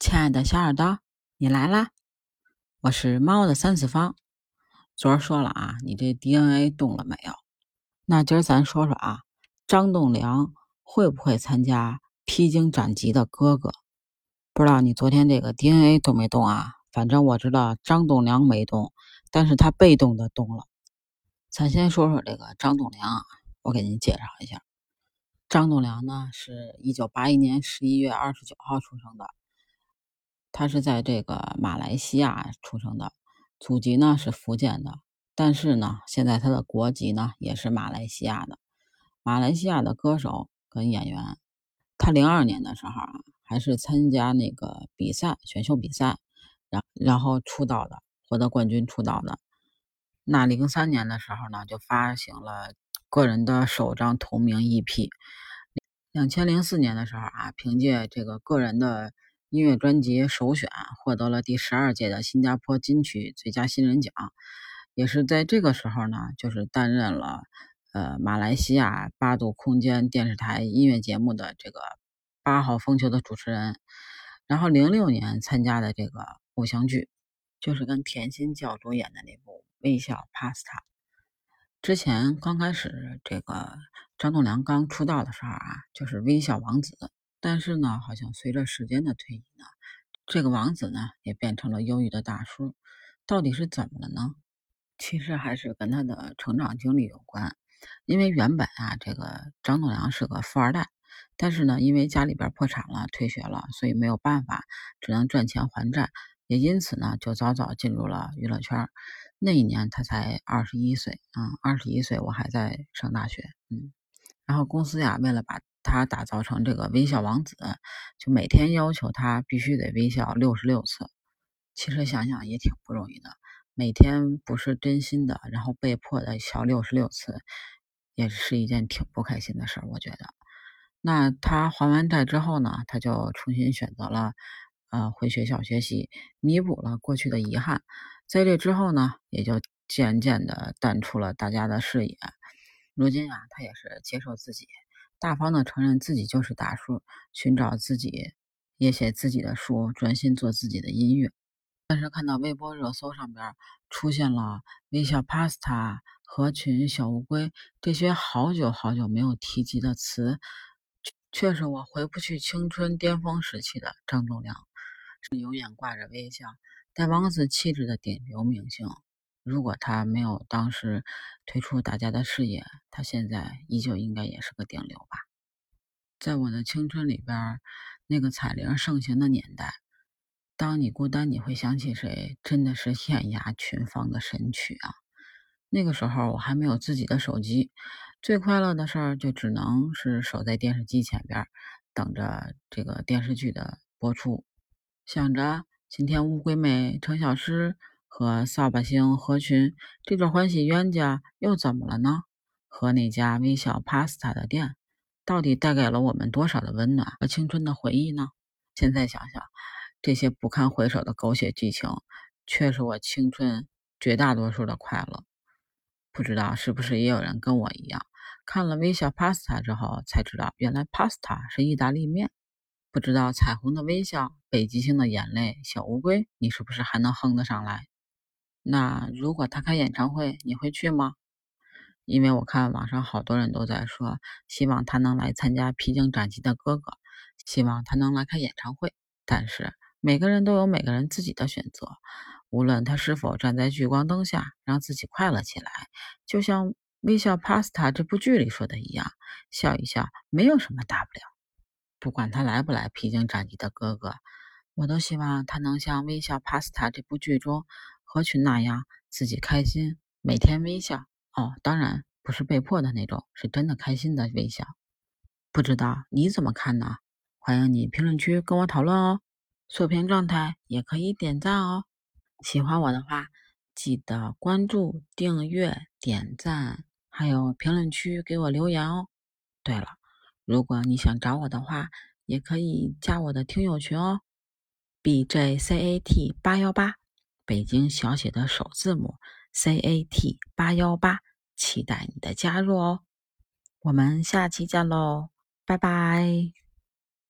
亲爱的小耳朵，你来啦！我是猫的三次方。昨儿说了啊，你这 DNA 动了没有？那今儿咱说说啊，张栋梁会不会参加披荆斩棘的哥哥？不知道你昨天这个 DNA 动没动啊？反正我知道张栋梁没动，但是他被动的动了。咱先说说这个张栋梁啊，我给您介绍一下。张栋梁呢，是一九八一年十一月二十九号出生的。他是在这个马来西亚出生的，祖籍呢是福建的，但是呢，现在他的国籍呢也是马来西亚的。马来西亚的歌手跟演员，他零二年的时候啊，还是参加那个比赛选秀比赛，然然后出道的，获得冠军出道的。那零三年的时候呢，就发行了个人的首张同名 EP。两千零四年的时候啊，凭借这个个人的。音乐专辑首选获得了第十二届的新加坡金曲最佳新人奖，也是在这个时候呢，就是担任了呃马来西亚八度空间电视台音乐节目的这个八号风球的主持人。然后零六年参加的这个偶像剧，就是跟甜心教主演的那部《微笑 Pasta》。之前刚开始这个张栋梁刚出道的时候啊，就是微笑王子。但是呢，好像随着时间的推移呢，这个王子呢也变成了忧郁的大叔，到底是怎么了呢？其实还是跟他的成长经历有关。因为原本啊，这个张栋梁是个富二代，但是呢，因为家里边破产了，退学了，所以没有办法，只能赚钱还债，也因此呢，就早早进入了娱乐圈。那一年他才二十一岁啊，二十一岁我还在上大学，嗯，然后公司呀，为了把他打造成这个微笑王子，就每天要求他必须得微笑六十六次。其实想想也挺不容易的，每天不是真心的，然后被迫的笑六十六次，也是一件挺不开心的事儿。我觉得，那他还完债之后呢，他就重新选择了呃回学校学习，弥补了过去的遗憾。在这之后呢，也就渐渐的淡出了大家的视野。如今啊，他也是接受自己。大方的承认自己就是大叔，寻找自己，也写自己的书，专心做自己的音乐。但是看到微博热搜上边出现了微笑 Pasta、合群、小乌龟这些好久好久没有提及的词，却是我回不去青春巅峰时期的张栋梁，是永远挂着微笑、带王子气质的顶流明星。如果他没有当时退出大家的视野，他现在依旧应该也是个顶流吧。在我的青春里边，那个彩铃盛行的年代，当你孤单，你会想起谁？真的是艳压群芳的神曲啊！那个时候我还没有自己的手机，最快乐的事儿就只能是守在电视机前边，等着这个电视剧的播出，想着今天乌龟妹程小诗。和扫把星合群这对欢喜冤家又怎么了呢？和那家微笑 Pasta 的店到底带给了我们多少的温暖和青春的回忆呢？现在想想，这些不堪回首的狗血剧情，却是我青春绝大多数的快乐。不知道是不是也有人跟我一样，看了微笑 Pasta 之后才知道，原来 Pasta 是意大利面。不知道彩虹的微笑、北极星的眼泪、小乌龟，你是不是还能哼得上来？那如果他开演唱会，你会去吗？因为我看网上好多人都在说，希望他能来参加《披荆斩棘的哥哥》，希望他能来开演唱会。但是每个人都有每个人自己的选择，无论他是否站在聚光灯下让自己快乐起来，就像《微笑 Pasta》这部剧里说的一样，笑一笑没有什么大不了。不管他来不来《披荆斩棘的哥哥》，我都希望他能像《微笑 Pasta》这部剧中。合群那样，自己开心，每天微笑哦。当然不是被迫的那种，是真的开心的微笑。不知道你怎么看呢？欢迎你评论区跟我讨论哦。锁屏状态也可以点赞哦。喜欢我的话，记得关注、订阅、点赞，还有评论区给我留言哦。对了，如果你想找我的话，也可以加我的听友群哦，bjcat 八幺八。北京小写的首字母 C A T 八幺八，期待你的加入哦！我们下期见喽，拜拜。